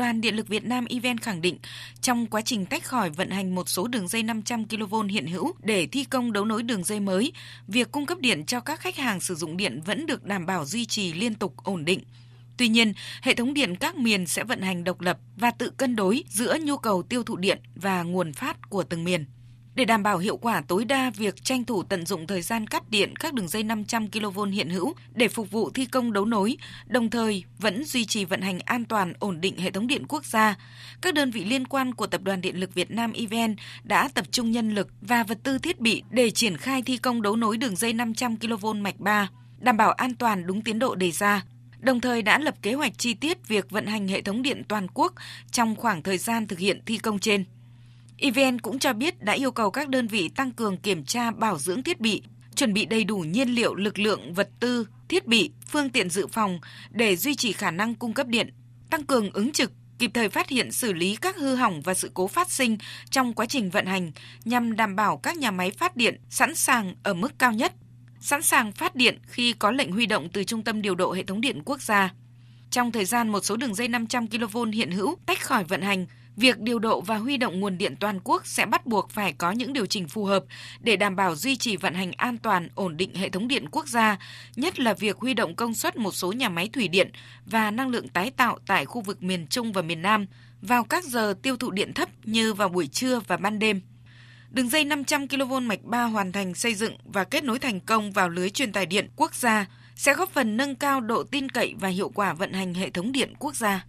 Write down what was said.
đoàn Điện lực Việt Nam EVN khẳng định, trong quá trình tách khỏi vận hành một số đường dây 500 kV hiện hữu để thi công đấu nối đường dây mới, việc cung cấp điện cho các khách hàng sử dụng điện vẫn được đảm bảo duy trì liên tục ổn định. Tuy nhiên, hệ thống điện các miền sẽ vận hành độc lập và tự cân đối giữa nhu cầu tiêu thụ điện và nguồn phát của từng miền. Để đảm bảo hiệu quả tối đa việc tranh thủ tận dụng thời gian cắt điện các đường dây 500 kV hiện hữu để phục vụ thi công đấu nối, đồng thời vẫn duy trì vận hành an toàn ổn định hệ thống điện quốc gia, các đơn vị liên quan của Tập đoàn Điện lực Việt Nam EVN đã tập trung nhân lực và vật tư thiết bị để triển khai thi công đấu nối đường dây 500 kV mạch 3, đảm bảo an toàn đúng tiến độ đề ra đồng thời đã lập kế hoạch chi tiết việc vận hành hệ thống điện toàn quốc trong khoảng thời gian thực hiện thi công trên. EVN cũng cho biết đã yêu cầu các đơn vị tăng cường kiểm tra bảo dưỡng thiết bị, chuẩn bị đầy đủ nhiên liệu, lực lượng, vật tư, thiết bị, phương tiện dự phòng để duy trì khả năng cung cấp điện, tăng cường ứng trực, kịp thời phát hiện xử lý các hư hỏng và sự cố phát sinh trong quá trình vận hành nhằm đảm bảo các nhà máy phát điện sẵn sàng ở mức cao nhất, sẵn sàng phát điện khi có lệnh huy động từ Trung tâm điều độ hệ thống điện quốc gia. Trong thời gian một số đường dây 500 kV hiện hữu tách khỏi vận hành, việc điều độ và huy động nguồn điện toàn quốc sẽ bắt buộc phải có những điều chỉnh phù hợp để đảm bảo duy trì vận hành an toàn, ổn định hệ thống điện quốc gia, nhất là việc huy động công suất một số nhà máy thủy điện và năng lượng tái tạo tại khu vực miền Trung và miền Nam vào các giờ tiêu thụ điện thấp như vào buổi trưa và ban đêm. Đường dây 500 kV mạch 3 hoàn thành xây dựng và kết nối thành công vào lưới truyền tải điện quốc gia sẽ góp phần nâng cao độ tin cậy và hiệu quả vận hành hệ thống điện quốc gia.